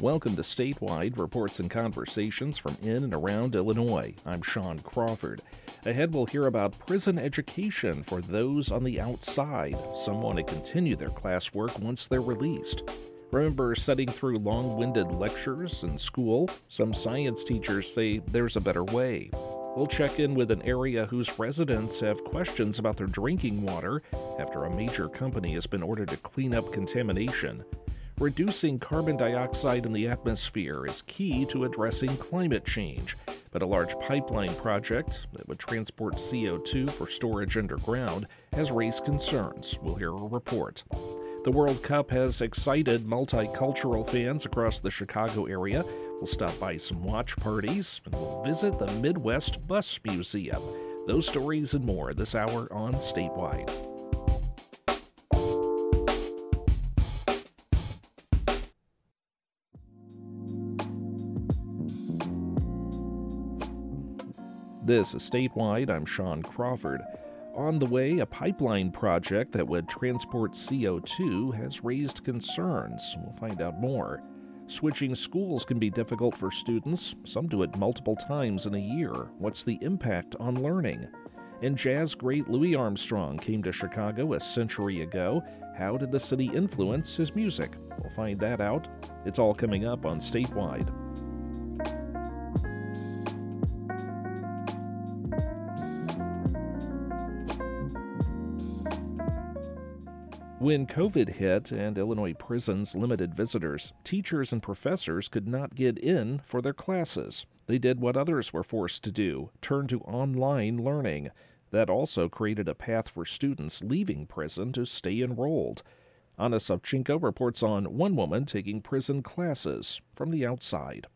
Welcome to Statewide Reports and Conversations from in and around Illinois. I'm Sean Crawford. Ahead, we'll hear about prison education for those on the outside. Some want to continue their classwork once they're released. Remember sitting through long winded lectures in school? Some science teachers say there's a better way. We'll check in with an area whose residents have questions about their drinking water after a major company has been ordered to clean up contamination. Reducing carbon dioxide in the atmosphere is key to addressing climate change, but a large pipeline project that would transport CO2 for storage underground has raised concerns. We'll hear a report. The World Cup has excited multicultural fans across the Chicago area. We'll stop by some watch parties and we'll visit the Midwest Bus Museum. Those stories and more this hour on Statewide. This is Statewide. I'm Sean Crawford. On the way, a pipeline project that would transport CO2 has raised concerns. We'll find out more. Switching schools can be difficult for students. Some do it multiple times in a year. What's the impact on learning? And jazz great Louis Armstrong came to Chicago a century ago. How did the city influence his music? We'll find that out. It's all coming up on Statewide. When COVID hit and Illinois prisons limited visitors, teachers and professors could not get in for their classes. They did what others were forced to do turn to online learning. That also created a path for students leaving prison to stay enrolled. Anna Savchenko reports on one woman taking prison classes from the outside.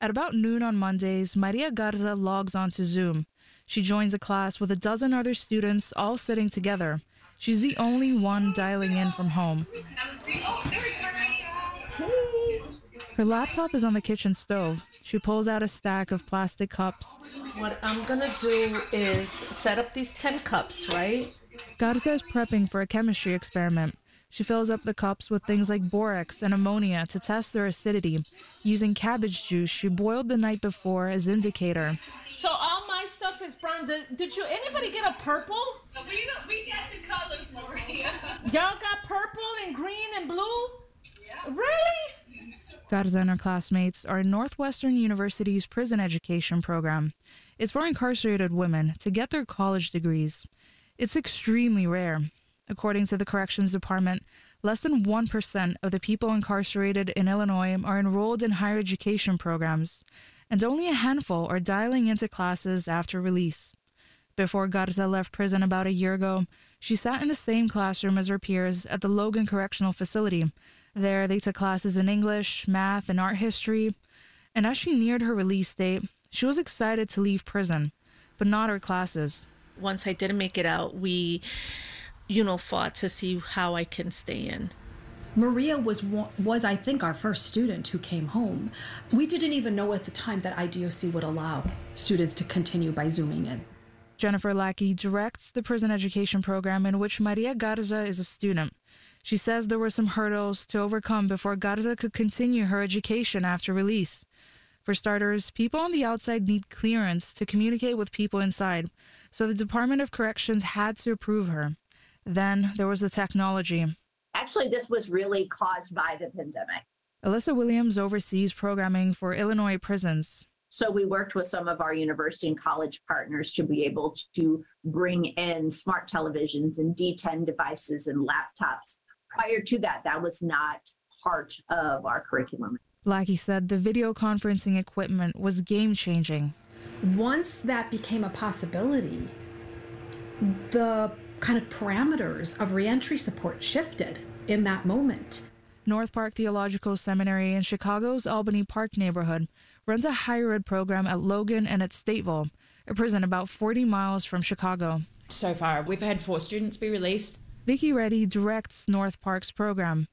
At about noon on Mondays, Maria Garza logs onto Zoom. She joins a class with a dozen other students all sitting together. She's the only one dialing in from home. Her laptop is on the kitchen stove. She pulls out a stack of plastic cups. What I'm gonna do is set up these 10 cups, right? Garza is prepping for a chemistry experiment. She fills up the cups with things like borax and ammonia to test their acidity, using cabbage juice she boiled the night before as indicator. So all my stuff is brown. Did, did you anybody get a purple? We we got the colors, Maria. Y'all got purple and green and blue? Yeah. Really? Garza and her classmates are in Northwestern University's prison education program. It's for incarcerated women to get their college degrees. It's extremely rare. According to the Corrections Department, less than 1% of the people incarcerated in Illinois are enrolled in higher education programs, and only a handful are dialing into classes after release. Before Garza left prison about a year ago, she sat in the same classroom as her peers at the Logan Correctional Facility. There, they took classes in English, math, and art history. And as she neared her release date, she was excited to leave prison, but not her classes. Once I didn't make it out, we you know, fought to see how I can stay in. Maria was was I think our first student who came home. We didn't even know at the time that IDOC would allow students to continue by zooming in. Jennifer Lackey directs the prison education program in which Maria Garza is a student. She says there were some hurdles to overcome before Garza could continue her education after release. For starters, people on the outside need clearance to communicate with people inside, so the Department of Corrections had to approve her. Then there was the technology. Actually, this was really caused by the pandemic. Alyssa Williams oversees programming for Illinois prisons. So we worked with some of our university and college partners to be able to bring in smart televisions and D10 devices and laptops. Prior to that, that was not part of our curriculum. Lackey said the video conferencing equipment was game changing. Once that became a possibility, the kind of parameters of reentry support shifted in that moment. North Park Theological Seminary in Chicago's Albany Park neighborhood runs a higher ed program at Logan and at Stateville, a prison about 40 miles from Chicago. So far, we've had four students be released. Vicki Reddy directs North Park's program.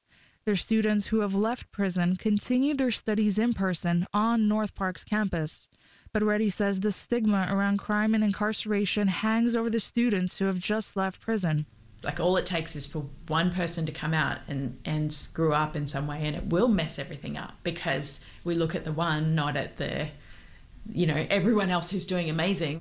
Their students who have left prison continue their studies in person on North Park's campus. But Reddy says the stigma around crime and incarceration hangs over the students who have just left prison. Like all it takes is for one person to come out and, and screw up in some way and it will mess everything up because we look at the one, not at the, you know, everyone else who's doing amazing.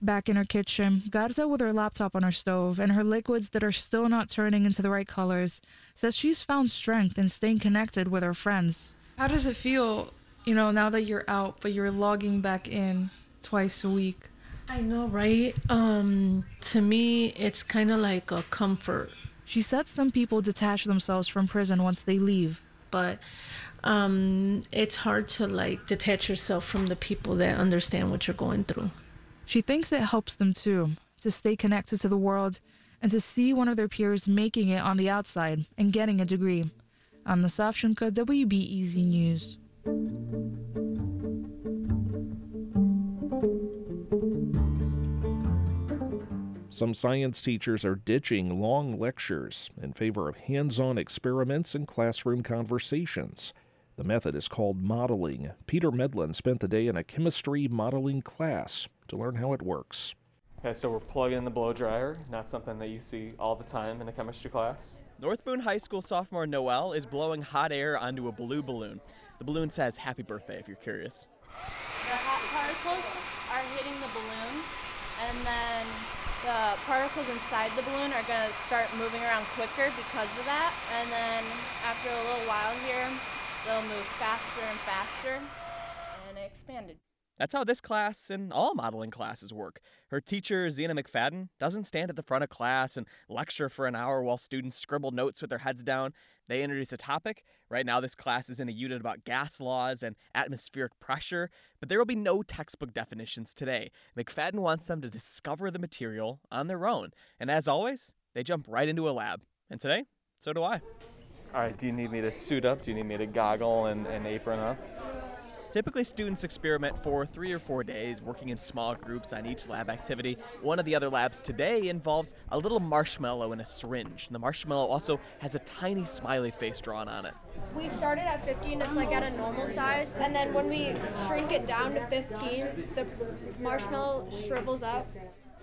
Back in her kitchen, Garza, with her laptop on her stove and her liquids that are still not turning into the right colors, says she's found strength in staying connected with her friends. How does it feel, you know, now that you're out, but you're logging back in twice a week? I know, right? Um, to me, it's kind of like a comfort. She said some people detach themselves from prison once they leave. But um, it's hard to like detach yourself from the people that understand what you're going through. She thinks it helps them too to stay connected to the world and to see one of their peers making it on the outside and getting a degree. I'm Anna Savchenko, WBEZ News. Some science teachers are ditching long lectures in favor of hands on experiments and classroom conversations. The method is called modeling. Peter Medlin spent the day in a chemistry modeling class to learn how it works. Okay, so we're plugging in the blow dryer, not something that you see all the time in a chemistry class. North Boone High School sophomore Noel is blowing hot air onto a blue balloon. The balloon says happy birthday if you're curious. The hot particles are hitting the balloon, and then the particles inside the balloon are going to start moving around quicker because of that. And then after a little while here, they'll move faster and faster, and it expanded. That's how this class and all modeling classes work. Her teacher, Zena McFadden, doesn't stand at the front of class and lecture for an hour while students scribble notes with their heads down. They introduce a topic. Right now, this class is in a unit about gas laws and atmospheric pressure, but there will be no textbook definitions today. McFadden wants them to discover the material on their own. And as always, they jump right into a lab. And today, so do I. All right, do you need me to suit up? Do you need me to goggle and, and apron up? Typically, students experiment for three or four days, working in small groups on each lab activity. One of the other labs today involves a little marshmallow in a syringe. And the marshmallow also has a tiny smiley face drawn on it. We started at 15, it's like at a normal size, and then when we shrink it down to 15, the marshmallow shrivels up.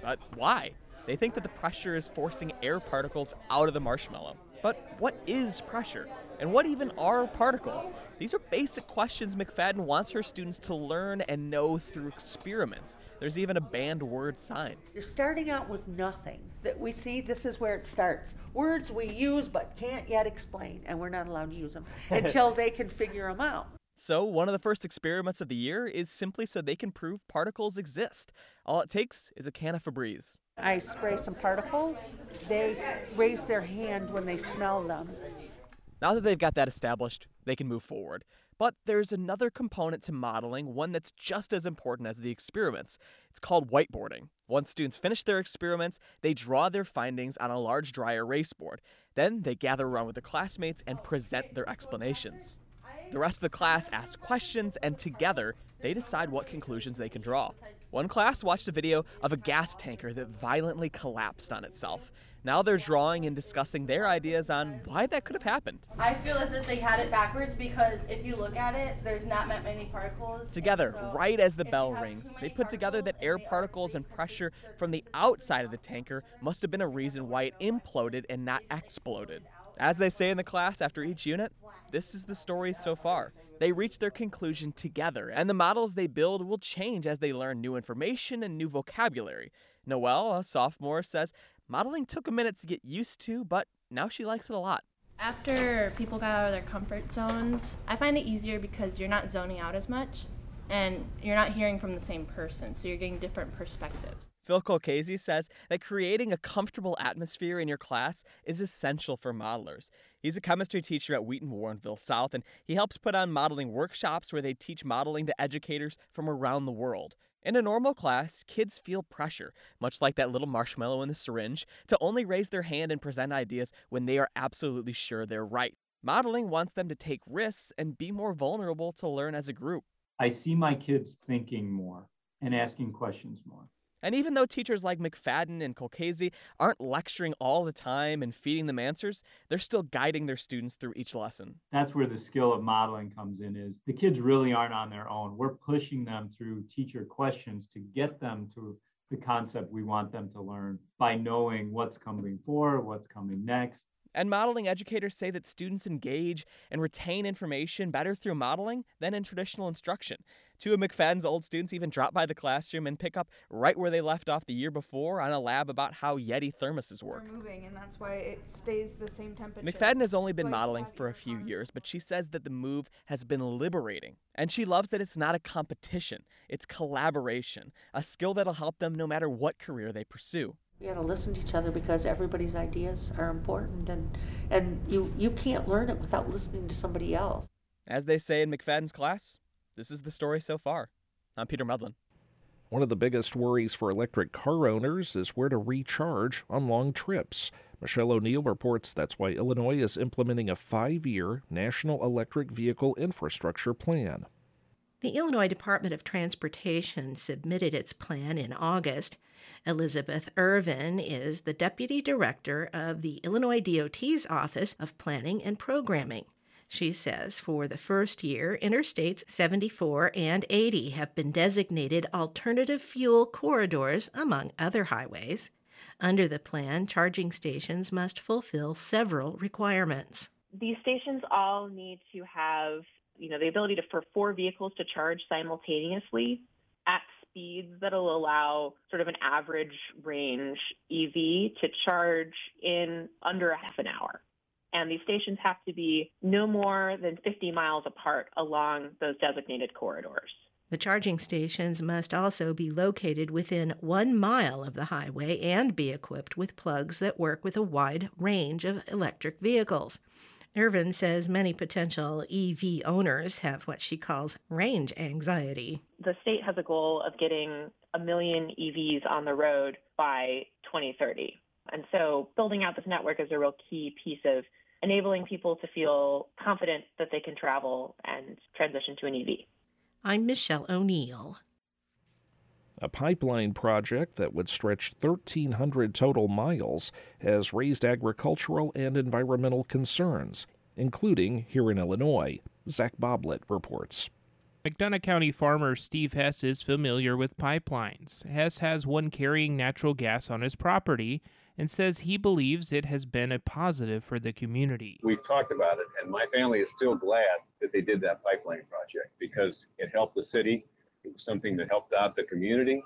But why? They think that the pressure is forcing air particles out of the marshmallow. But what is pressure? And what even are particles? These are basic questions McFadden wants her students to learn and know through experiments. There's even a banned word sign. You're starting out with nothing. That we see this is where it starts. Words we use but can't yet explain, and we're not allowed to use them until they can figure them out. So, one of the first experiments of the year is simply so they can prove particles exist. All it takes is a can of Febreze. I spray some particles. They raise their hand when they smell them. Now that they've got that established, they can move forward. But there's another component to modeling, one that's just as important as the experiments. It's called whiteboarding. Once students finish their experiments, they draw their findings on a large dry erase board. Then they gather around with their classmates and present their explanations. The rest of the class asks questions, and together, they decide what conclusions they can draw. One class watched a video of a gas tanker that violently collapsed on itself. Now they're drawing and discussing their ideas on why that could have happened. I feel as if they had it backwards because if you look at it, there's not that many particles. Together, so right as the bell rings, they put together that air particles and pressure from the outside of the tanker must have been a reason why it imploded and not exploded. As they say in the class after each unit, this is the story so far. They reach their conclusion together, and the models they build will change as they learn new information and new vocabulary. Noelle, a sophomore, says modeling took a minute to get used to, but now she likes it a lot. After people got out of their comfort zones, I find it easier because you're not zoning out as much and you're not hearing from the same person, so you're getting different perspectives. Phil Colcasey says that creating a comfortable atmosphere in your class is essential for modelers. He's a chemistry teacher at Wheaton Warrenville South, and he helps put on modeling workshops where they teach modeling to educators from around the world. In a normal class, kids feel pressure, much like that little marshmallow in the syringe, to only raise their hand and present ideas when they are absolutely sure they're right. Modeling wants them to take risks and be more vulnerable to learn as a group. I see my kids thinking more and asking questions more. And even though teachers like McFadden and Colcasey aren't lecturing all the time and feeding them answers, they're still guiding their students through each lesson. That's where the skill of modeling comes in is the kids really aren't on their own. We're pushing them through teacher questions to get them to the concept we want them to learn by knowing what's coming forward, what's coming next. And modeling educators say that students engage and retain information better through modeling than in traditional instruction. Two of McFadden's old students even drop by the classroom and pick up right where they left off the year before on a lab about how Yeti thermoses work. We're moving, and that's why it stays the same temperature. McFadden has only been modeling for a few years, but she says that the move has been liberating. And she loves that it's not a competition, it's collaboration, a skill that'll help them no matter what career they pursue. We got to listen to each other because everybody's ideas are important, and and you you can't learn it without listening to somebody else. As they say in McFadden's class, this is the story so far. I'm Peter Medlin. One of the biggest worries for electric car owners is where to recharge on long trips. Michelle O'Neill reports that's why Illinois is implementing a five year National Electric Vehicle Infrastructure Plan. The Illinois Department of Transportation submitted its plan in August. Elizabeth Irvin is the Deputy Director of the Illinois DOT's Office of Planning and Programming. She says for the first year, Interstates 74 and 80 have been designated alternative fuel corridors among other highways. Under the plan, charging stations must fulfill several requirements. These stations all need to have, you know, the ability to, for four vehicles to charge simultaneously at speeds that'll allow sort of an average range EV to charge in under a half an hour. And these stations have to be no more than 50 miles apart along those designated corridors. The charging stations must also be located within one mile of the highway and be equipped with plugs that work with a wide range of electric vehicles. Irvin says many potential EV owners have what she calls range anxiety. The state has a goal of getting a million EVs on the road by 2030. And so building out this network is a real key piece of enabling people to feel confident that they can travel and transition to an EV. I'm Michelle O'Neill. A pipeline project that would stretch 1,300 total miles has raised agricultural and environmental concerns, including here in Illinois. Zach Boblet reports. McDonough County farmer Steve Hess is familiar with pipelines. Hess has one carrying natural gas on his property and says he believes it has been a positive for the community. We've talked about it, and my family is still glad that they did that pipeline project because it helped the city. It was something that helped out the community.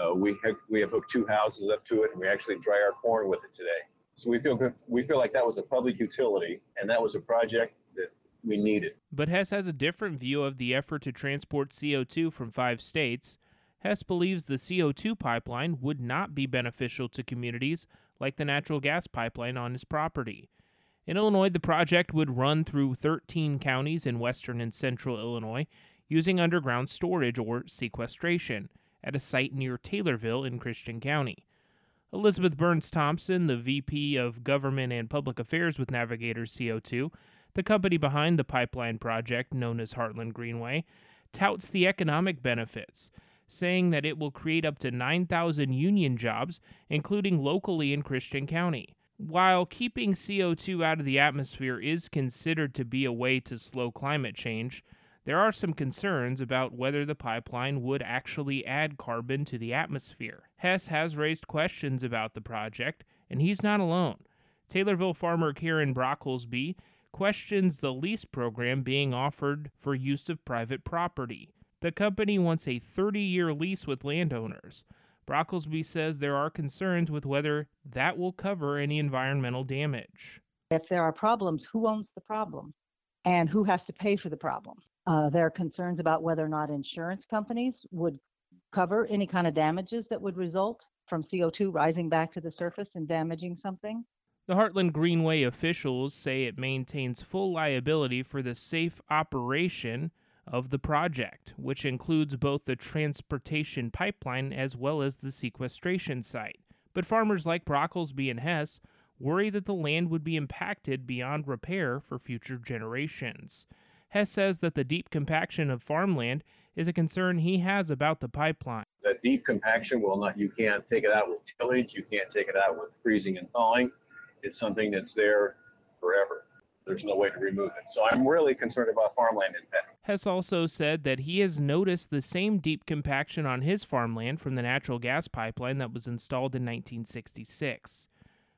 Uh, we have we have hooked two houses up to it, and we actually dry our corn with it today. So we feel good. We feel like that was a public utility, and that was a project that we needed. But Hess has a different view of the effort to transport CO2 from five states. Hess believes the CO2 pipeline would not be beneficial to communities like the natural gas pipeline on his property. In Illinois, the project would run through 13 counties in western and central Illinois using underground storage or sequestration at a site near Taylorville in Christian County. Elizabeth Burns Thompson, the VP of Government and Public Affairs with Navigator CO2, the company behind the pipeline project known as Heartland Greenway, touts the economic benefits, saying that it will create up to 9,000 union jobs, including locally in Christian County. While keeping CO2 out of the atmosphere is considered to be a way to slow climate change, there are some concerns about whether the pipeline would actually add carbon to the atmosphere. Hess has raised questions about the project, and he's not alone. Taylorville farmer Karen Brocklesby questions the lease program being offered for use of private property. The company wants a 30 year lease with landowners. Brocklesby says there are concerns with whether that will cover any environmental damage. If there are problems, who owns the problem? And who has to pay for the problem? Uh, there are concerns about whether or not insurance companies would cover any kind of damages that would result from CO2 rising back to the surface and damaging something. The Heartland Greenway officials say it maintains full liability for the safe operation of the project, which includes both the transportation pipeline as well as the sequestration site. But farmers like Brocklesby and Hess worry that the land would be impacted beyond repair for future generations. Hess says that the deep compaction of farmland is a concern he has about the pipeline. That deep compaction will not, you can't take it out with tillage, you can't take it out with freezing and thawing. It's something that's there forever. There's no way to remove it. So I'm really concerned about farmland impact. Hess also said that he has noticed the same deep compaction on his farmland from the natural gas pipeline that was installed in 1966.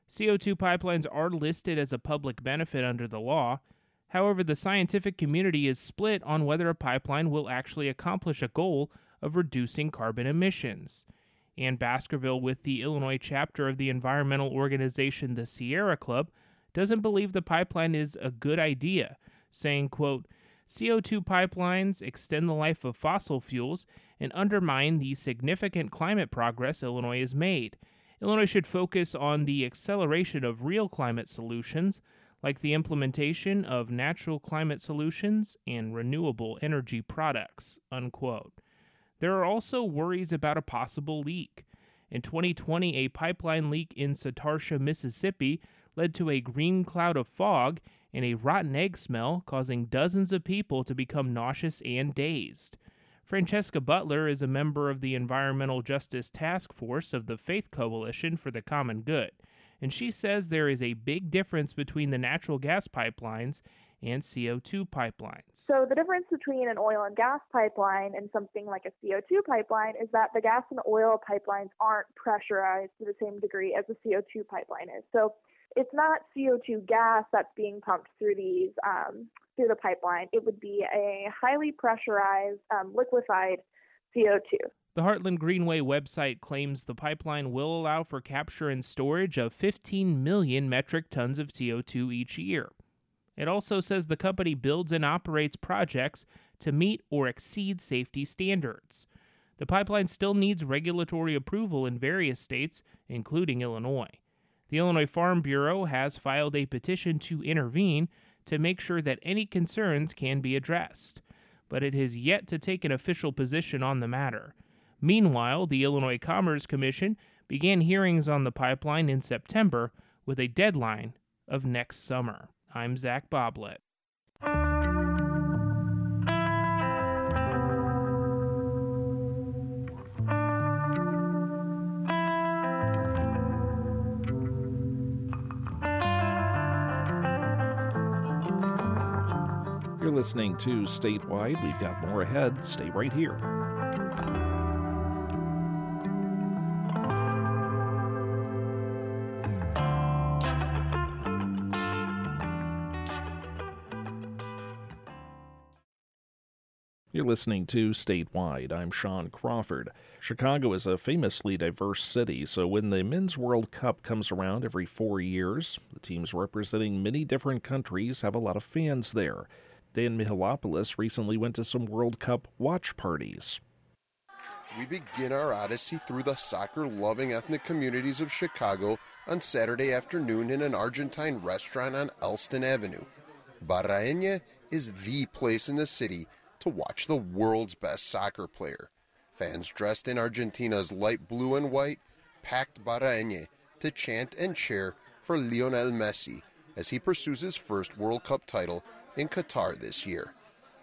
CO2 pipelines are listed as a public benefit under the law. However, the scientific community is split on whether a pipeline will actually accomplish a goal of reducing carbon emissions. Ann Baskerville, with the Illinois chapter of the environmental organization the Sierra Club, doesn't believe the pipeline is a good idea, saying, quote, CO2 pipelines extend the life of fossil fuels and undermine the significant climate progress Illinois has made. Illinois should focus on the acceleration of real climate solutions, like the implementation of natural climate solutions and renewable energy products. Unquote. There are also worries about a possible leak. In 2020, a pipeline leak in Satartia, Mississippi led to a green cloud of fog and a rotten egg smell, causing dozens of people to become nauseous and dazed. Francesca Butler is a member of the Environmental Justice Task Force of the Faith Coalition for the Common Good, and she says there is a big difference between the natural gas pipelines and CO2 pipelines. So, the difference between an oil and gas pipeline and something like a CO2 pipeline is that the gas and oil pipelines aren't pressurized to the same degree as a CO2 pipeline is. So, it's not CO2 gas that's being pumped through these um, through the pipeline. It would be a highly pressurized um, liquefied CO2. The Heartland Greenway website claims the pipeline will allow for capture and storage of 15 million metric tons of CO2 each year. It also says the company builds and operates projects to meet or exceed safety standards. The pipeline still needs regulatory approval in various states, including Illinois. The Illinois Farm Bureau has filed a petition to intervene to make sure that any concerns can be addressed, but it has yet to take an official position on the matter. Meanwhile, the Illinois Commerce Commission began hearings on the pipeline in September with a deadline of next summer. I'm Zach Boblet. You're listening to Statewide. We've got more ahead. Stay right here. You're listening to Statewide. I'm Sean Crawford. Chicago is a famously diverse city, so when the Men's World Cup comes around every four years, the teams representing many different countries have a lot of fans there. Dan Mihalopoulos recently went to some World Cup watch parties. We begin our odyssey through the soccer loving ethnic communities of Chicago on Saturday afternoon in an Argentine restaurant on Elston Avenue. Barraeña is the place in the city to watch the world's best soccer player. Fans dressed in Argentina's light blue and white packed Barraeña to chant and cheer for Lionel Messi as he pursues his first World Cup title in Qatar this year.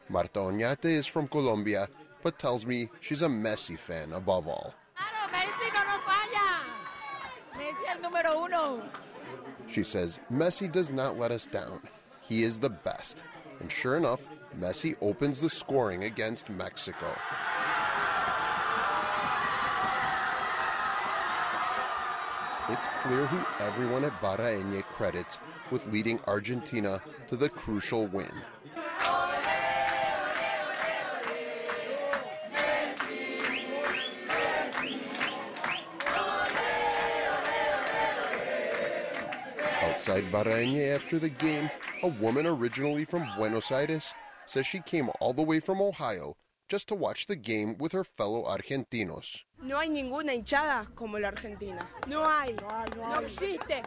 Marta Oñate is from Colombia, but tells me she's a Messi fan above all. She says Messi does not let us down. He is the best. And sure enough, Messi opens the scoring against Mexico. It's clear who everyone at Barraeña credits with leading Argentina to the crucial win. Outside Barraeña after the game, a woman originally from Buenos Aires says she came all the way from Ohio just to watch the game with her fellow Argentinos. No hay ninguna hinchada como la Argentina. No hay. No existe.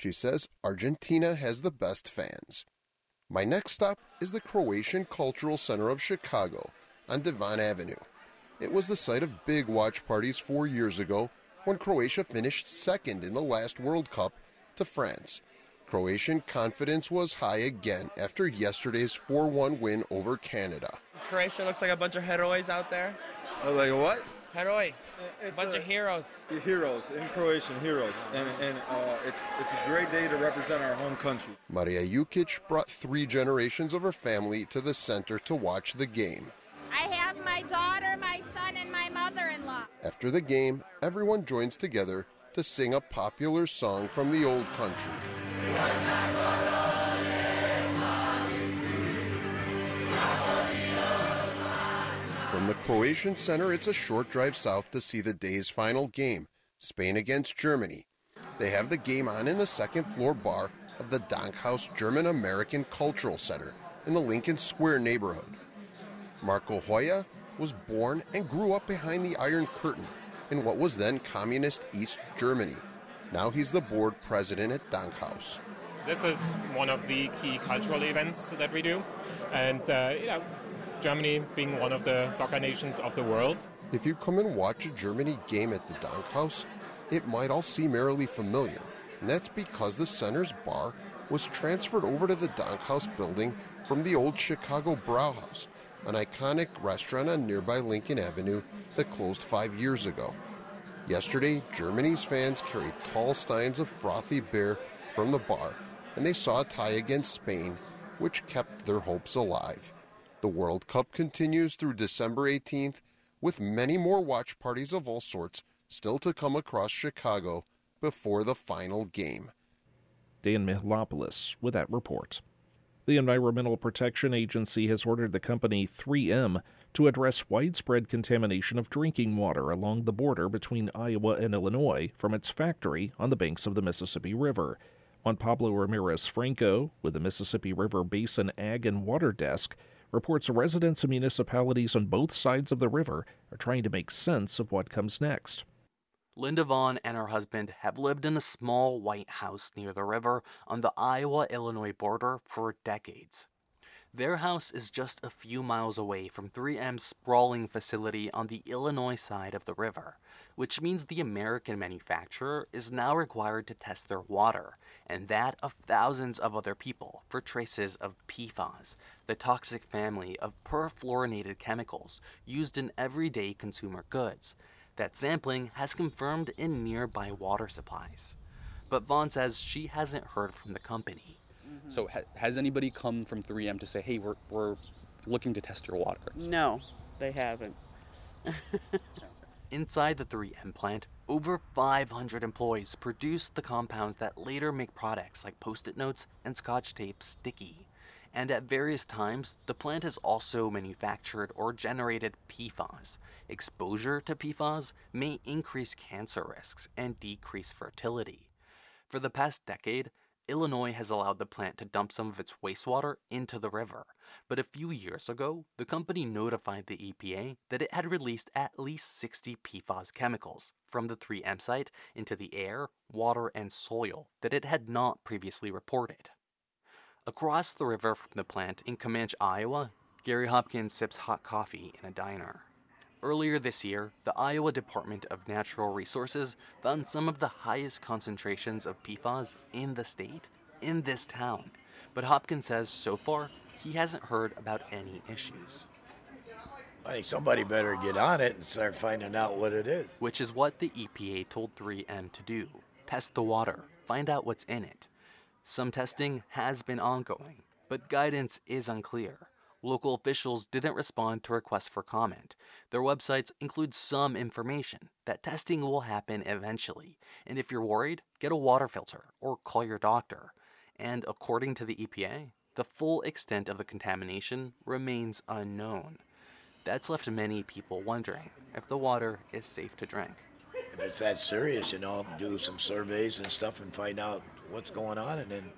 She says Argentina has the best fans. My next stop is the Croatian Cultural Center of Chicago on Devon Avenue. It was the site of big watch parties four years ago when Croatia finished second in the last World Cup to France. Croatian confidence was high again after yesterday's 4 1 win over Canada. Croatia looks like a bunch of heroes out there. Oh, like what? Heroi. A bunch of heroes. Heroes in Croatian, heroes, and and uh, it's it's a great day to represent our home country. Maria Jukic brought three generations of her family to the center to watch the game. I have my daughter, my son, and my mother-in-law. After the game, everyone joins together to sing a popular song from the old country. Croatian Center, it's a short drive south to see the day's final game, Spain against Germany. They have the game on in the second floor bar of the Dankhaus German American Cultural Center in the Lincoln Square neighborhood. Marco Hoya was born and grew up behind the Iron Curtain in what was then communist East Germany. Now he's the board president at Dankhaus. This is one of the key cultural events that we do, and uh, you know, Germany being one of the soccer nations of the world. If you come and watch a Germany game at the Dankhaus, it might all seem eerily familiar, and that's because the center's bar was transferred over to the Dankhaus building from the old Chicago Brauhaus, an iconic restaurant on nearby Lincoln Avenue that closed five years ago. Yesterday, Germany's fans carried tall steins of frothy beer from the bar, and they saw a tie against Spain, which kept their hopes alive. The World Cup continues through December 18th, with many more watch parties of all sorts still to come across Chicago before the final game. Dan Mihalopoulos with that report. The Environmental Protection Agency has ordered the company 3M to address widespread contamination of drinking water along the border between Iowa and Illinois from its factory on the banks of the Mississippi River. Juan Pablo Ramirez Franco, with the Mississippi River Basin Ag and Water Desk, reports residents and municipalities on both sides of the river are trying to make sense of what comes next. Linda Vaughn and her husband have lived in a small white house near the river on the Iowa Illinois border for decades. Their house is just a few miles away from 3M's sprawling facility on the Illinois side of the river, which means the American manufacturer is now required to test their water and that of thousands of other people for traces of PFAS, the toxic family of perfluorinated chemicals used in everyday consumer goods that sampling has confirmed in nearby water supplies. But Vaughn says she hasn't heard from the company. So ha- has anybody come from 3M to say, hey, we're, we're looking to test your water? No, they haven't. Inside the 3M plant, over 500 employees produce the compounds that later make products like post it notes and scotch tape sticky. And at various times, the plant has also manufactured or generated PFAS. Exposure to PFAS may increase cancer risks and decrease fertility. For the past decade, Illinois has allowed the plant to dump some of its wastewater into the river. But a few years ago, the company notified the EPA that it had released at least 60 PFAS chemicals from the 3M site into the air, water, and soil that it had not previously reported. Across the river from the plant in Camanche, Iowa, Gary Hopkins sips hot coffee in a diner. Earlier this year, the Iowa Department of Natural Resources found some of the highest concentrations of PFAS in the state in this town. But Hopkins says so far, he hasn't heard about any issues. I think somebody better get on it and start finding out what it is. Which is what the EPA told 3M to do test the water, find out what's in it. Some testing has been ongoing, but guidance is unclear. Local officials didn't respond to requests for comment. Their websites include some information that testing will happen eventually, and if you're worried, get a water filter or call your doctor. And according to the EPA, the full extent of the contamination remains unknown. That's left many people wondering if the water is safe to drink. If it's that serious, you know, do some surveys and stuff and find out what's going on and then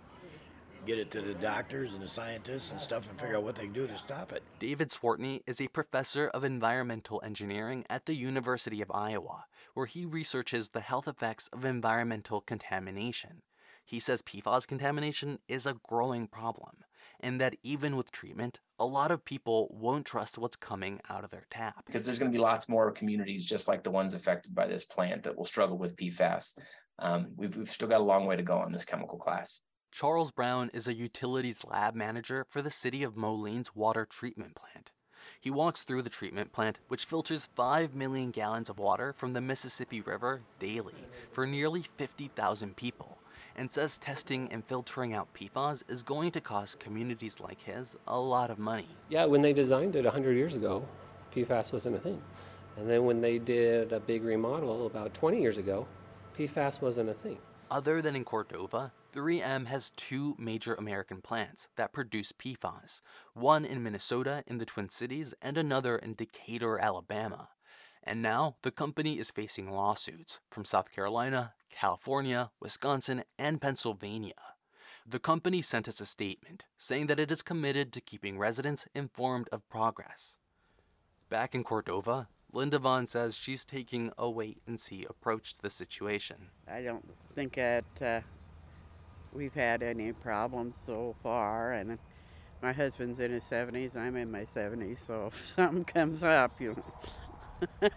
get it to the doctors and the scientists and stuff and figure out what they can do to stop it. David Cwiertny is a professor of environmental engineering at the University of Iowa, where he researches the health effects of environmental contamination. He says PFAS contamination is a growing problem, and that even with treatment, a lot of people won't trust what's coming out of their tap. Because there's going to be lots more communities just like the ones affected by this plant that will struggle with PFAS. Um, we've, we've still got a long way to go on this chemical class. Charles Brown is a utilities lab manager for the city of Moline's water treatment plant. He walks through the treatment plant, which filters 5 million gallons of water from the Mississippi River daily for nearly 50,000 people, and says testing and filtering out PFAS is going to cost communities like his a lot of money. Yeah, when they designed it 100 years ago, PFAS wasn't a thing. And then when they did a big remodel about 20 years ago, PFAS wasn't a thing. Other than in Cordova, 3M has two major American plants that produce PFAS, one in Minnesota in the Twin Cities and another in Decatur, Alabama. And now the company is facing lawsuits from South Carolina, California, Wisconsin, and Pennsylvania. The company sent us a statement saying that it is committed to keeping residents informed of progress. Back in Cordova, Linda Vaughn says she's taking a wait and see approach to the situation. I don't think that uh, we've had any problems so far, and my husband's in his 70s, I'm in my 70s, so if something comes up, you know.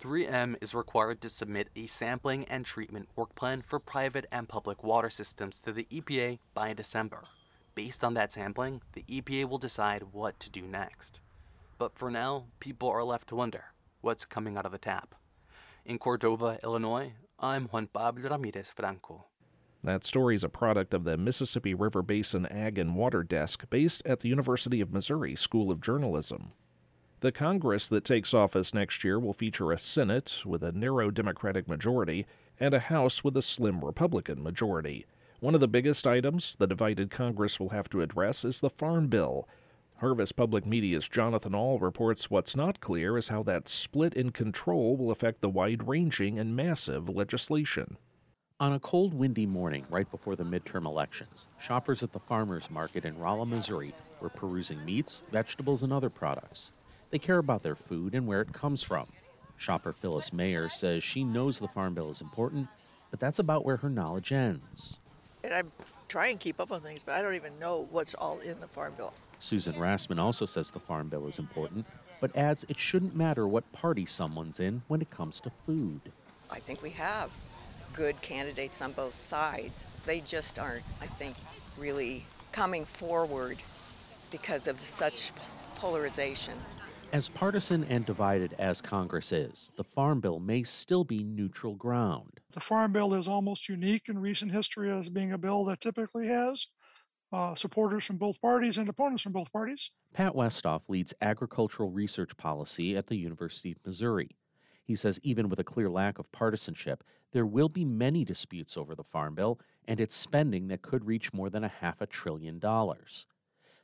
3M is required to submit a sampling and treatment work plan for private and public water systems to the EPA by December. Based on that sampling, the EPA will decide what to do next. But for now, people are left to wonder what's coming out of the tap. In Cordova, Illinois, I'm Juan Pablo Ramirez Franco. That story is a product of the Mississippi River Basin Ag and Water Desk based at the University of Missouri School of Journalism. The Congress that takes office next year will feature a Senate with a narrow Democratic majority and a House with a slim Republican majority. One of the biggest items the divided Congress will have to address is the Farm Bill. Harvest Public Media's Jonathan Ahl reports what's not clear is how that split in control will affect the wide ranging and massive legislation. On a cold, windy morning right before the midterm elections, shoppers at the farmers market in Rolla, Missouri were perusing meats, vegetables, and other products. They care about their food and where it comes from. Shopper Phyllis Mayer says she knows the Farm Bill is important, but that's about where her knowledge ends. And I try and keep up on things, but I don't even know what's all in the Farm Bill. Susan Rassman also says the Farm Bill is important, but adds it shouldn't matter what party someone's in when it comes to food. I think we have good candidates on both sides. They just aren't, I think, really coming forward because of such polarization. As partisan and divided as Congress is, the Farm Bill may still be neutral ground. The Farm Bill is almost unique in recent history as being a bill that typically has uh, supporters from both parties and opponents from both parties. Pat Westhoff leads agricultural research policy at the University of Missouri. He says even with a clear lack of partisanship, there will be many disputes over the Farm Bill and its spending that could reach more than a half a trillion dollars.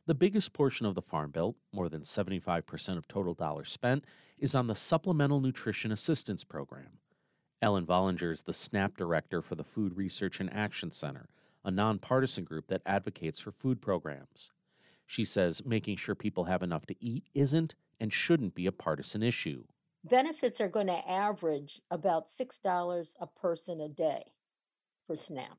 The biggest portion of the Farm Bill, more than 75% of total dollars spent, is on the Supplemental Nutrition Assistance Program. Ellen Vollinger is the SNAP director for the Food Research and Action Center, a nonpartisan group that advocates for food programs. She says making sure people have enough to eat isn't and shouldn't be a partisan issue. Benefits are going to average about $6 a person a day for SNAP.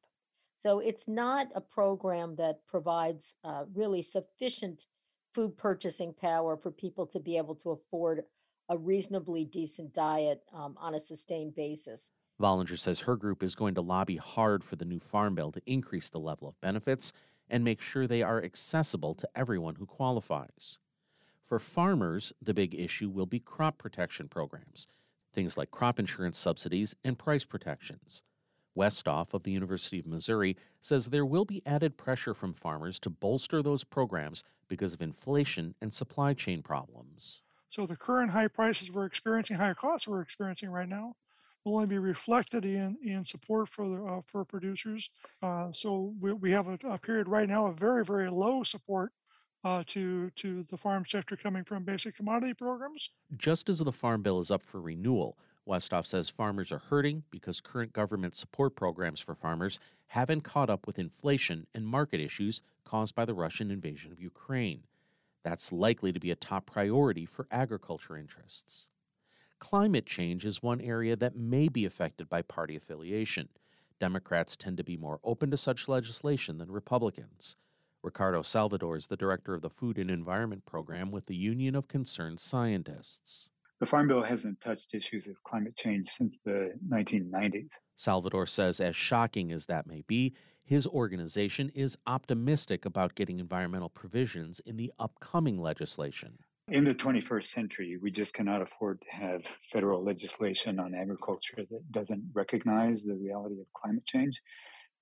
So it's not a program that provides uh, really sufficient food purchasing power for people to be able to afford a reasonably decent diet um, on a sustained basis. Vollinger says her group is going to lobby hard for the new Farm Bill to increase the level of benefits and make sure they are accessible to everyone who qualifies. For farmers, the big issue will be crop protection programs, things like crop insurance subsidies and price protections. Westhoff of the University of Missouri says there will be added pressure from farmers to bolster those programs because of inflation and supply chain problems. So the current high prices we're experiencing, high costs we're experiencing right now, will only be reflected in, in support for the, uh, for producers. Uh, so we, we have a, a, period right now of very very low support uh, to to the farm sector coming from basic commodity programs. Just as the farm bill is up for renewal, Westhoff says farmers are hurting because current government support programs for farmers haven't caught up with inflation and market issues caused by the Russian invasion of Ukraine. That's likely to be a top priority for agriculture interests. Climate change is one area that may be affected by party affiliation. Democrats tend to be more open to such legislation than Republicans. Ricardo Salvador is the director of the Food and Environment Program with the Union of Concerned Scientists. The Farm Bill hasn't touched issues of climate change since the 1990s. Salvador says, as shocking as that may be, His organization is optimistic about getting environmental provisions in the upcoming legislation. In the 21st century, we just cannot afford to have federal legislation on agriculture that doesn't recognize the reality of climate change.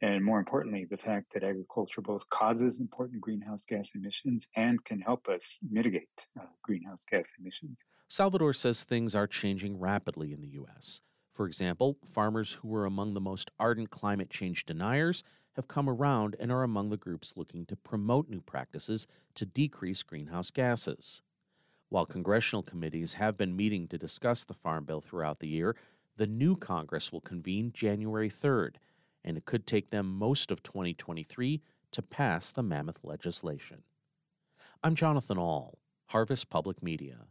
And more importantly, the fact that agriculture both causes important greenhouse gas emissions and can help us mitigate uh, greenhouse gas emissions. Salvador says things are changing rapidly in the U.S. For example, farmers who were among the most ardent climate change deniers have come around and are among the groups looking to promote new practices to decrease greenhouse gases. While congressional committees have been meeting to discuss the Farm Bill throughout the year, the new Congress will convene January 3rd and it could take them most of 2023 to pass the mammoth legislation. I'm Jonathan Ahl, Harvest Public Media.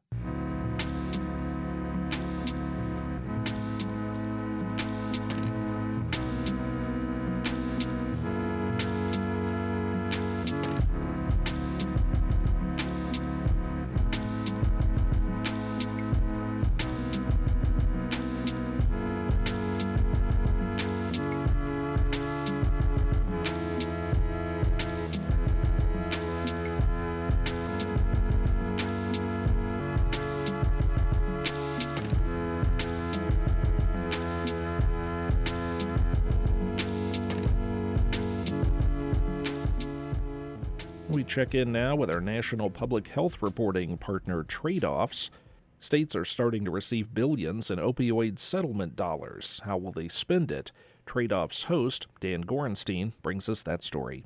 Check in now with our national public health reporting partner, Trade Offs. States are starting to receive billions in opioid settlement dollars. How will they spend it? Trade Offs host, Dan Gorenstein, brings us that story.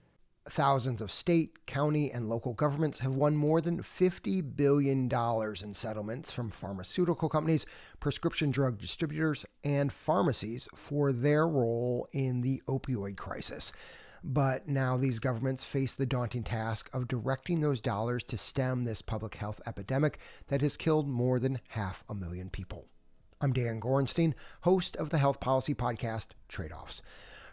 Thousands of state, county, and local governments have won more than $50 billion in settlements from pharmaceutical companies, prescription drug distributors, and pharmacies for their role in the opioid crisis. But now these governments face the daunting task of directing those dollars to stem this public health epidemic that has killed more than half a million people. I'm Dan Gorenstein, host of the health policy podcast Trade Offs.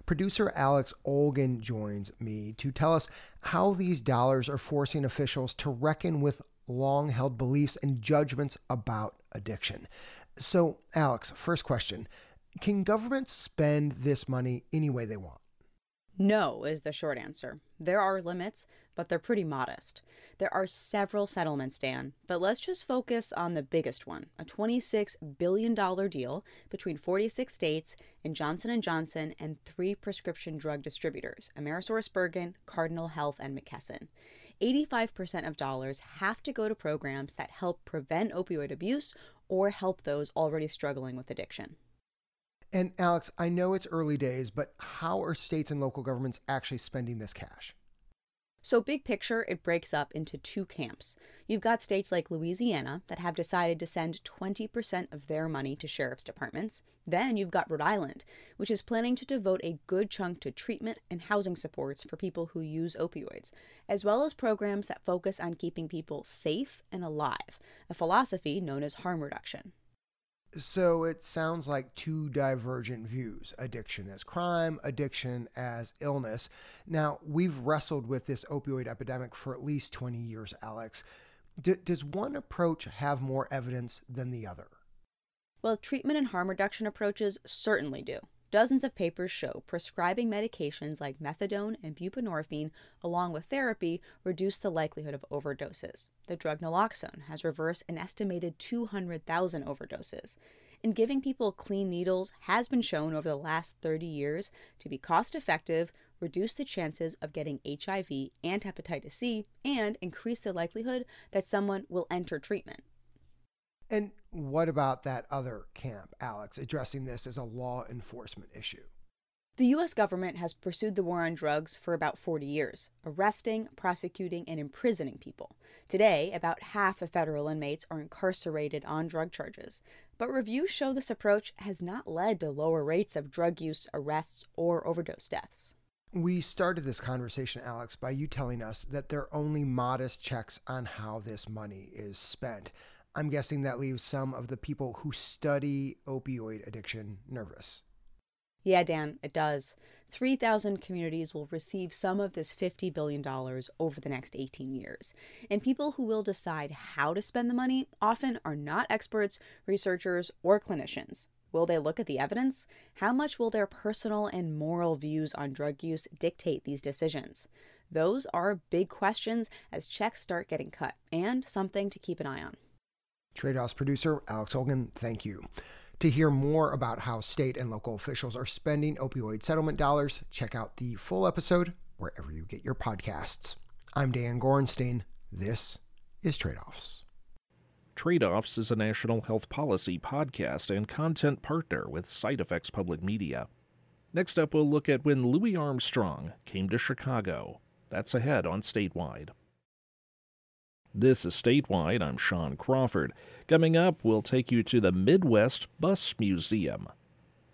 Producer Alex Olgin joins me to tell us how these dollars are forcing officials to reckon with long held beliefs and judgments about addiction. So, Alex, first question Can governments spend this money any way they want? No, is the short answer. There are limits, but they're pretty modest. There are several settlements, Dan, but let's just focus on the biggest one, a $26 billion deal between 46 states and Johnson & Johnson and three prescription drug distributors, AmerisourceBergen, Cardinal Health, and McKesson. 85% of dollars have to go to programs that help prevent opioid abuse or help those already struggling with addiction. And Alex, I know it's early days, but how are states and local governments actually spending this cash? So, big picture, it breaks up into two camps. You've got states like Louisiana that have decided to send 20% of their money to sheriff's departments. Then you've got Rhode Island, which is planning to devote a good chunk to treatment and housing supports for people who use opioids, as well as programs that focus on keeping people safe and alive, a philosophy known as harm reduction. So it sounds like two divergent views addiction as crime, addiction as illness. Now, we've wrestled with this opioid epidemic for at least 20 years, Alex. D- does one approach have more evidence than the other? Well, treatment and harm reduction approaches certainly do. Dozens of papers show prescribing medications like methadone and buprenorphine along with therapy reduce the likelihood of overdoses. The drug naloxone has reversed an estimated 200,000 overdoses. And giving people clean needles has been shown over the last 30 years to be cost effective, reduce the chances of getting HIV and hepatitis C, and increase the likelihood that someone will enter treatment. And what about that other camp, Alex, addressing this as a law enforcement issue? The U.S. government has pursued the war on drugs for about 40 years, arresting, prosecuting, and imprisoning people. Today, about half of federal inmates are incarcerated on drug charges. But reviews show this approach has not led to lower rates of drug use, arrests, or overdose deaths. We started this conversation, Alex, by you telling us that there are only modest checks on how this money is spent. I'm guessing that leaves some of the people who study opioid addiction nervous. Yeah, Dan, it does. 3,000 communities will receive some of this $50 billion over the next 18 years. And people who will decide how to spend the money often are not experts, researchers, or clinicians. Will they look at the evidence? How much will their personal and moral views on drug use dictate these decisions? Those are big questions as checks start getting cut, and something to keep an eye on. Trade Offs producer Alex Olgin, thank you. To hear more about how state and local officials are spending opioid settlement dollars, check out the full episode wherever you get your podcasts. I'm Dan Gorenstein. This is Trade Offs. Trade Offs is a national health policy podcast and content partner with Side Effects Public Media. Next up, we'll look at when Louis Armstrong came to Chicago. That's ahead on Statewide. This is Statewide. I'm Sean Crawford. Coming up, we'll take you to the Midwest Bus Museum.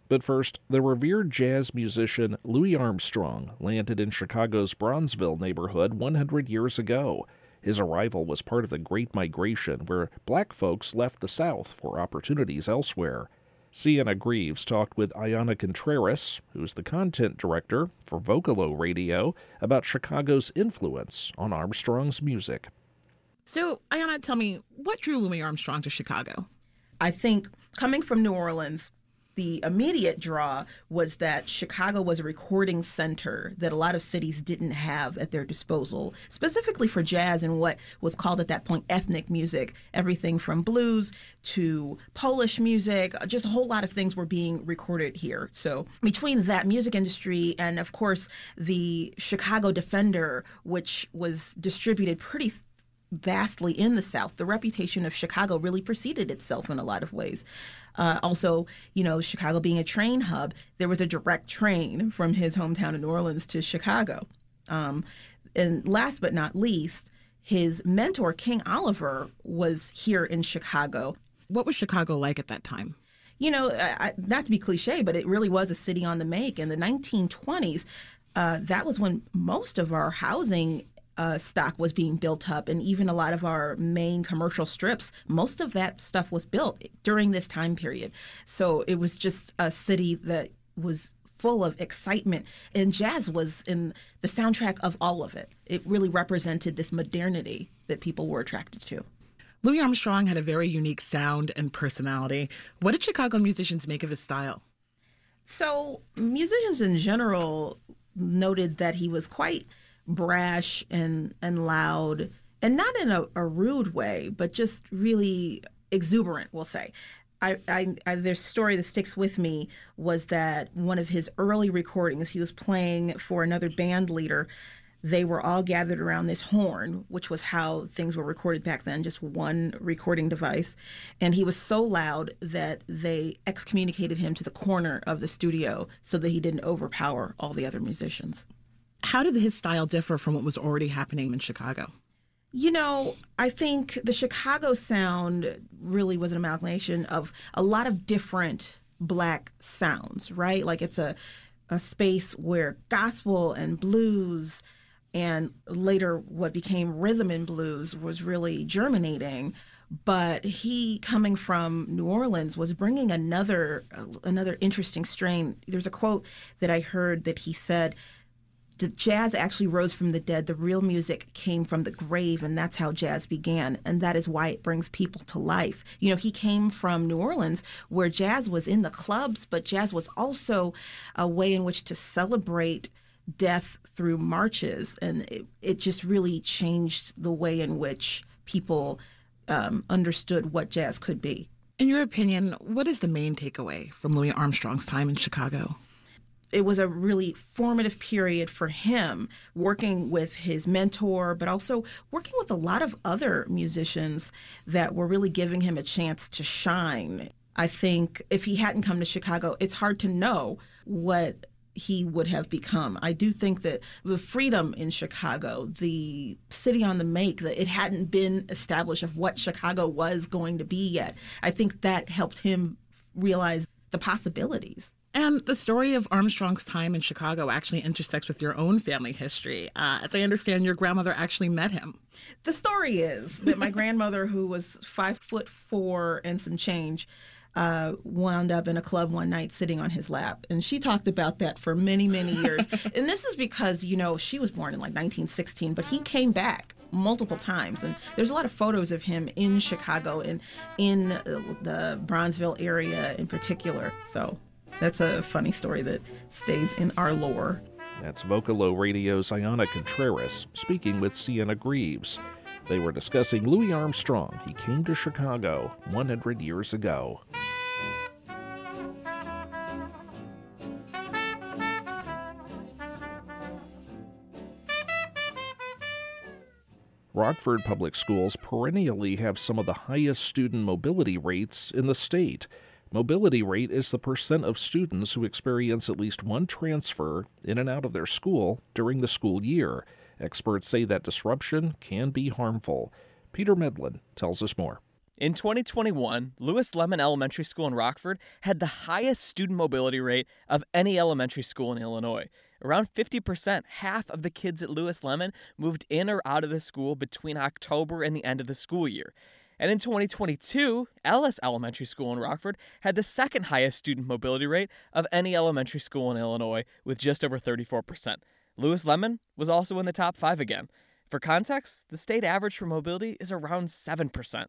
But first, the revered jazz musician Louis Armstrong landed in Chicago's Bronzeville neighborhood 100 years ago. His arrival was part of the Great Migration, where black folks left the South for opportunities elsewhere. Sienna Greaves talked with Ayana Contreras, who's the content director for Vocalo Radio, about Chicago's influence on Armstrong's music. So, Ayana, tell me, what drew Louis Armstrong to Chicago? I think coming from New Orleans, the immediate draw was that Chicago was a recording center that a lot of cities didn't have at their disposal, specifically for jazz and what was called at that point ethnic music. Everything from blues to Polish music, just a whole lot of things were being recorded here. So, between that music industry and, of course, the Chicago Defender, which was distributed pretty vastly in the South. The reputation of Chicago really preceded itself in a lot of ways. Uh, also, you know, Chicago being a train hub, there was a direct train from his hometown of New Orleans to Chicago. Um, and last but not least, his mentor, King Oliver, was here in Chicago. What was Chicago like at that time? You know, I, not to be cliche, but it really was a city on the make. In the 1920s, uh, that was when most of our housing uh, stock was being built up, and even a lot of our main commercial strips, most of that stuff was built during this time period. So it was just a city that was full of excitement, and jazz was in the soundtrack of all of it. It really represented this modernity that people were attracted to. Louis Armstrong had a very unique sound and personality. What did Chicago musicians make of his style? So, musicians in general noted that he was quite brash and and loud and not in a, a rude way but just really exuberant we'll say I, I, I story that sticks with me was that one of his early recordings he was playing for another band leader they were all gathered around this horn, which was how things were recorded back then, just one recording device. And he was so loud that they excommunicated him to the corner of the studio so that he didn't overpower all the other musicians. How did his style differ from what was already happening in Chicago? You know, I think the Chicago sound really was an amalgamation of a lot of different black sounds, right? Like it's a a space where gospel and blues and later what became rhythm and blues was really germinating but he coming from New Orleans was bringing another another interesting strain there's a quote that I heard that he said jazz actually rose from the dead. The real music came from the grave, and that's how jazz began. And that is why it brings people to life. You know, he came from New Orleans, where jazz was in the clubs, but jazz was also a way in which to celebrate death through marches. And it, it just really changed the way in which people um, understood what jazz could be. In your opinion, what is the main takeaway from Louis Armstrong's time in Chicago? It was a really formative period for him working with his mentor, but also working with a lot of other musicians that were really giving him a chance to shine. I think if he hadn't come to Chicago, it's hard to know what he would have become. I do think that the freedom in Chicago, the city on the make, that it hadn't been established of what Chicago was going to be yet. I think that helped him realize the possibilities. And the story of Armstrong's time in Chicago actually intersects with your own family history. Uh, as I understand, your grandmother actually met him. The story is that my grandmother, who was five foot four and some change, uh, wound up in a club one night sitting on his lap. And she talked about that for many, many years. and this is because, you know, she was born in like 1916, but he came back multiple times. And there's a lot of photos of him in Chicago and in the Bronzeville area in particular. So that's a funny story that stays in our lore. That's Vocalo Radio's Ayana Contreras speaking with Sienna Greaves. They were discussing Louis Armstrong. He came to Chicago 100 years ago. Rockford Public Schools perennially have some of the highest student mobility rates in the state. Mobility rate is the percent of students who experience at least one transfer in and out of their school during the school year. Experts say that disruption can be harmful. Peter Medlin tells us more. In 2021, Lewis Lemon Elementary School in Rockford had the highest student mobility rate of any elementary school in Illinois. Around 50%, half of the kids at Lewis Lemon, moved in or out of the school between October and the end of the school year. And in 2022, Ellis Elementary School in Rockford had the second highest student mobility rate of any elementary school in Illinois, with just over 34%. Lewis Lemon was also in the top five again. For context, the state average for mobility is around 7%.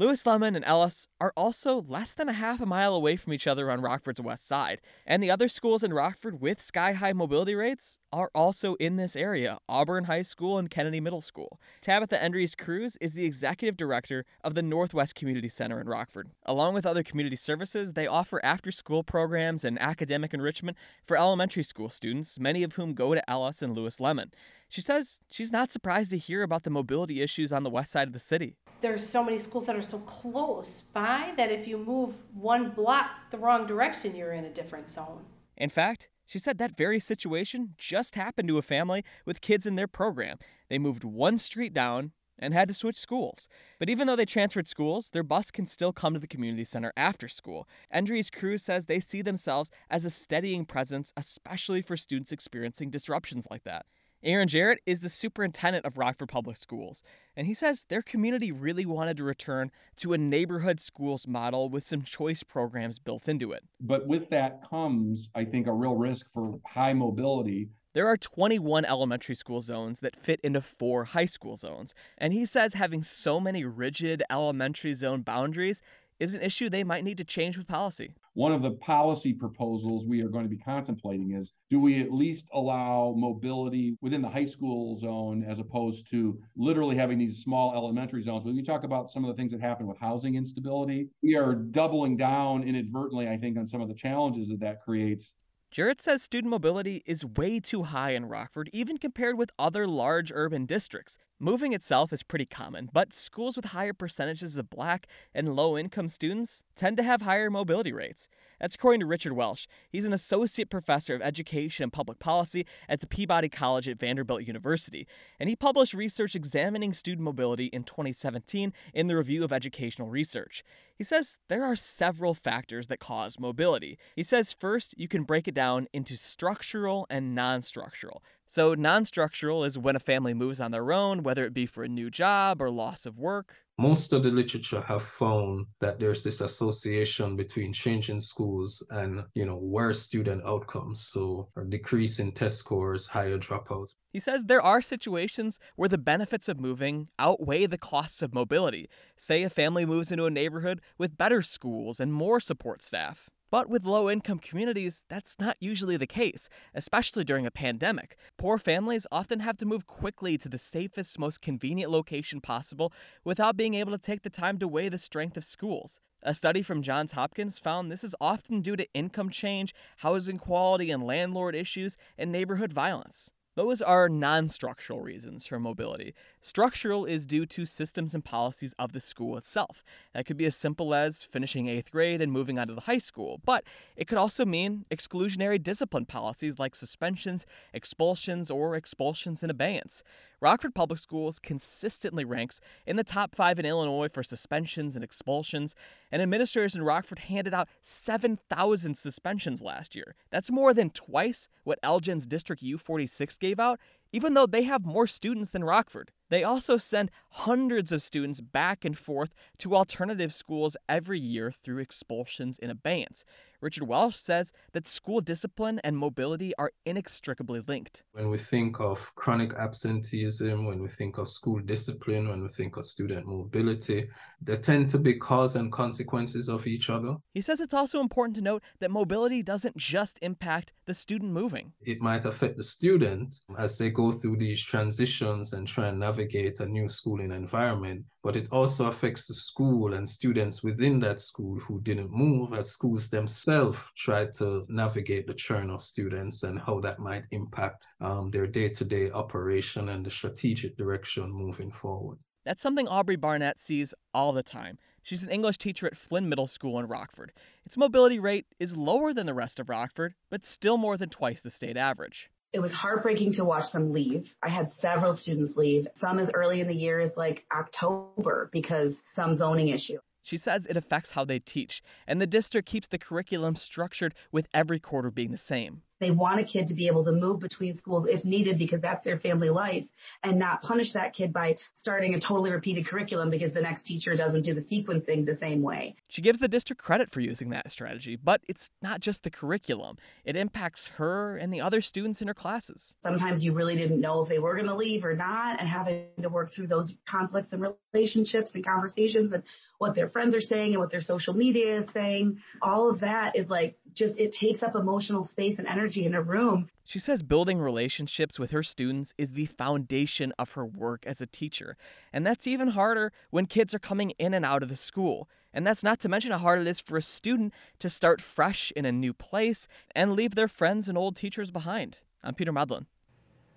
Lewis Lemon and Ellis are also less than a half a mile away from each other on Rockford's west side, and the other schools in Rockford with sky high mobility rates are also in this area Auburn High School and Kennedy Middle School. Tabitha Endries Cruz is the executive director of the Northwest Community Center in Rockford. Along with other community services, they offer after school programs and academic enrichment for elementary school students, many of whom go to Ellis and Lewis Lemon. She says she's not surprised to hear about the mobility issues on the west side of the city. There's so many schools that are so close by that if you move one block the wrong direction, you're in a different zone. In fact, she said that very situation just happened to a family with kids in their program. They moved one street down and had to switch schools. But even though they transferred schools, their bus can still come to the community center after school. Endries Cruz says they see themselves as a steadying presence, especially for students experiencing disruptions like that. Aaron Jarrett is the superintendent of Rockford Public Schools, and he says their community really wanted to return to a neighborhood schools model with some choice programs built into it. But with that comes, I think, a real risk for high mobility. There are 21 elementary school zones that fit into four high school zones, and he says having so many rigid elementary zone boundaries is an issue they might need to change with policy. One of the policy proposals we are going to be contemplating is do we at least allow mobility within the high school zone as opposed to literally having these small elementary zones? When we talk about some of the things that happen with housing instability, we are doubling down inadvertently, I think, on some of the challenges that that creates Jarrett says student mobility is way too high in Rockford, even compared with other large urban districts. Moving itself is pretty common, but schools with higher percentages of black and low income students tend to have higher mobility rates. That's according to Richard Welsh. He's an associate professor of education and public policy at the Peabody College at Vanderbilt University, and he published research examining student mobility in 2017 in the Review of Educational Research. He says there are several factors that cause mobility. He says first, you can break it down into structural and non structural. So, non structural is when a family moves on their own, whether it be for a new job or loss of work. Most of the literature have found that there's this association between changing schools and, you know, worse student outcomes. So, a decrease in test scores, higher dropouts. He says there are situations where the benefits of moving outweigh the costs of mobility. Say a family moves into a neighborhood with better schools and more support staff. But with low income communities, that's not usually the case, especially during a pandemic. Poor families often have to move quickly to the safest, most convenient location possible without being able to take the time to weigh the strength of schools. A study from Johns Hopkins found this is often due to income change, housing quality and landlord issues, and neighborhood violence. Those are non structural reasons for mobility. Structural is due to systems and policies of the school itself. That could be as simple as finishing eighth grade and moving on to the high school, but it could also mean exclusionary discipline policies like suspensions, expulsions, or expulsions in abeyance. Rockford Public Schools consistently ranks in the top five in Illinois for suspensions and expulsions, and administrators in Rockford handed out 7,000 suspensions last year. That's more than twice what Elgin's District U46 gave out even though they have more students than Rockford. They also send hundreds of students back and forth to alternative schools every year through expulsions in abeyance. Richard Welsh says that school discipline and mobility are inextricably linked. When we think of chronic absenteeism, when we think of school discipline, when we think of student mobility, they tend to be cause and consequences of each other. He says it's also important to note that mobility doesn't just impact the student moving. It might affect the student as they go through these transitions and try and navigate a new schooling environment, but it also affects the school and students within that school who didn't move as schools themselves try to navigate the churn of students and how that might impact um, their day-to-day operation and the strategic direction moving forward. That's something Aubrey Barnett sees all the time. She's an English teacher at Flynn Middle School in Rockford. Its mobility rate is lower than the rest of Rockford, but still more than twice the state average. It was heartbreaking to watch them leave. I had several students leave, some as early in the year as like October because some zoning issue. She says it affects how they teach, and the district keeps the curriculum structured with every quarter being the same. They want a kid to be able to move between schools if needed because that's their family life and not punish that kid by starting a totally repeated curriculum because the next teacher doesn't do the sequencing the same way. She gives the district credit for using that strategy, but it's not just the curriculum. It impacts her and the other students in her classes. Sometimes you really didn't know if they were going to leave or not and having to work through those conflicts and relationships and conversations and what their friends are saying and what their social media is saying. All of that is like just it takes up emotional space and energy in a room. She says building relationships with her students is the foundation of her work as a teacher. And that's even harder when kids are coming in and out of the school. And that's not to mention how hard it is for a student to start fresh in a new place and leave their friends and old teachers behind. I'm Peter Medlin.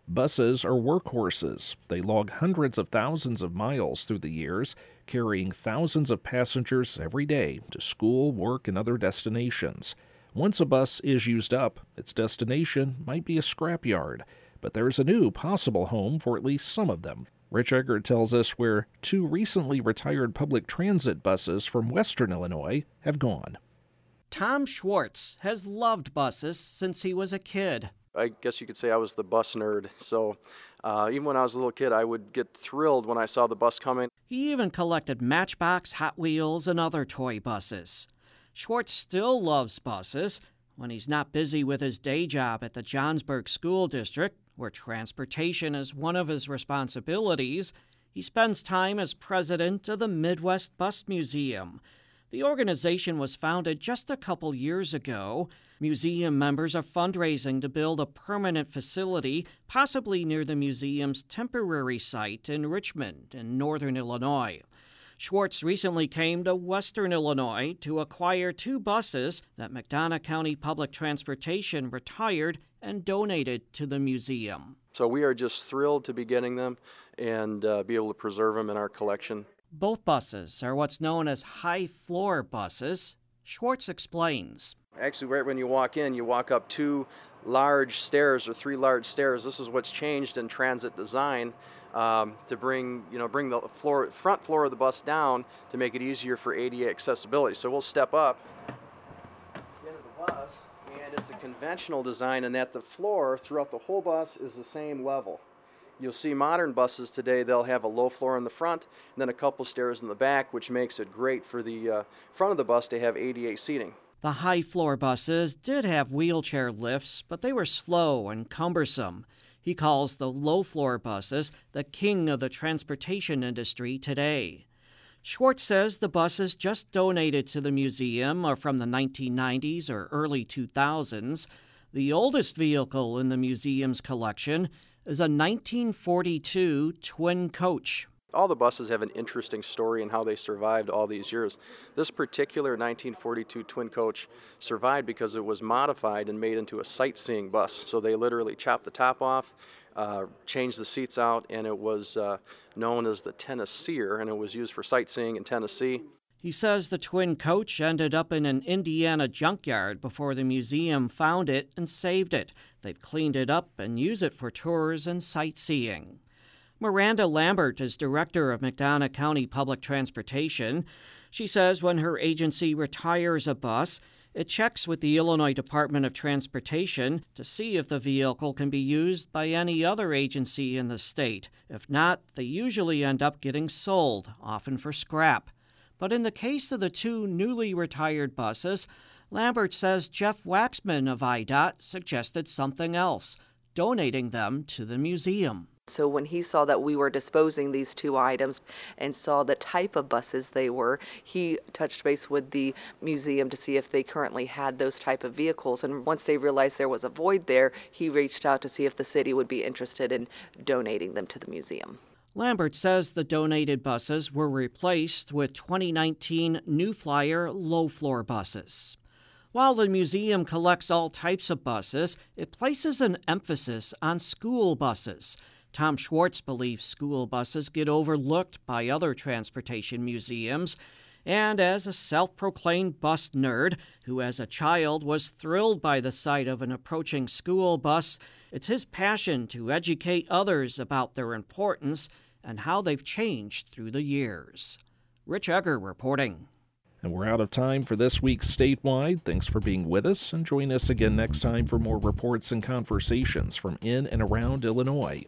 Buses are workhorses. They log hundreds of thousands of miles through the years, carrying thousands of passengers every day to school, work, and other destinations. Once a bus is used up, its destination might be a scrapyard, but there's a new possible home for at least some of them. Rich Egger tells us where two recently retired public transit buses from western Illinois have gone. Tom Schwartz has loved buses since he was a kid. I guess you could say I was the bus nerd. So uh, even when I was a little kid, I would get thrilled when I saw the bus coming. He even collected Matchbox, Hot Wheels, and other toy buses. Schwartz still loves buses. When he's not busy with his day job at the Johnsburg School District, where transportation is one of his responsibilities, he spends time as president of the Midwest Bus Museum. The organization was founded just a couple years ago. Museum members are fundraising to build a permanent facility, possibly near the museum's temporary site in Richmond, in northern Illinois. Schwartz recently came to Western Illinois to acquire two buses that McDonough County Public Transportation retired and donated to the museum. So we are just thrilled to be getting them and uh, be able to preserve them in our collection. Both buses are what's known as high floor buses. Schwartz explains. Actually, right when you walk in, you walk up two large stairs or three large stairs. This is what's changed in transit design um, to bring you know bring the floor front floor of the bus down to make it easier for ADA accessibility. So we'll step up into the bus, and it's a conventional design in that the floor throughout the whole bus is the same level. You'll see modern buses today, they'll have a low floor in the front and then a couple stairs in the back, which makes it great for the uh, front of the bus to have ADA seating. The high floor buses did have wheelchair lifts, but they were slow and cumbersome. He calls the low floor buses the king of the transportation industry today. Schwartz says the buses just donated to the museum are from the 1990s or early 2000s. The oldest vehicle in the museum's collection is a 1942 twin coach. All the buses have an interesting story in how they survived all these years. This particular 1942 twin coach survived because it was modified and made into a sightseeing bus. So they literally chopped the top off, uh, changed the seats out, and it was uh, known as the Tennesseer, and it was used for sightseeing in Tennessee. He says the twin coach ended up in an Indiana junkyard before the museum found it and saved it. They've cleaned it up and use it for tours and sightseeing. Miranda Lambert is director of McDonough County Public Transportation. She says when her agency retires a bus, It checks with the Illinois Department of Transportation to see if the vehicle can be used by any other agency in the state. If not, they usually end up getting sold, often for scrap. But in the case of the two newly retired buses, Lambert says Jeff Waxman of IDOT suggested something else donating them to the museum. So when he saw that we were disposing these two items and saw the type of buses they were, he touched base with the museum to see if they currently had those type of vehicles. And once they realized there was a void there, he reached out to see if the city would be interested in donating them to the museum. Lambert says the donated buses were replaced with 2019 New Flyer low floor buses. While the museum collects all types of buses, it places an emphasis on school buses. Tom Schwartz believes school buses get overlooked by other transportation museums. And as a self proclaimed bus nerd who, as a child, was thrilled by the sight of an approaching school bus, it's his passion to educate others about their importance and how they've changed through the years. Rich Egger reporting. And we're out of time for this week's Statewide. Thanks for being with us, and join us again next time for more reports and conversations from in and around Illinois.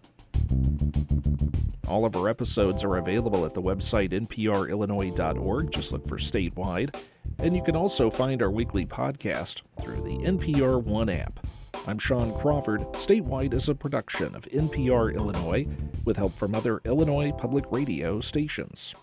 All of our episodes are available at the website nprillinois.org. Just look for Statewide. And you can also find our weekly podcast through the NPR One app. I'm Sean Crawford. Statewide is a production of NPR Illinois with help from other Illinois public radio stations.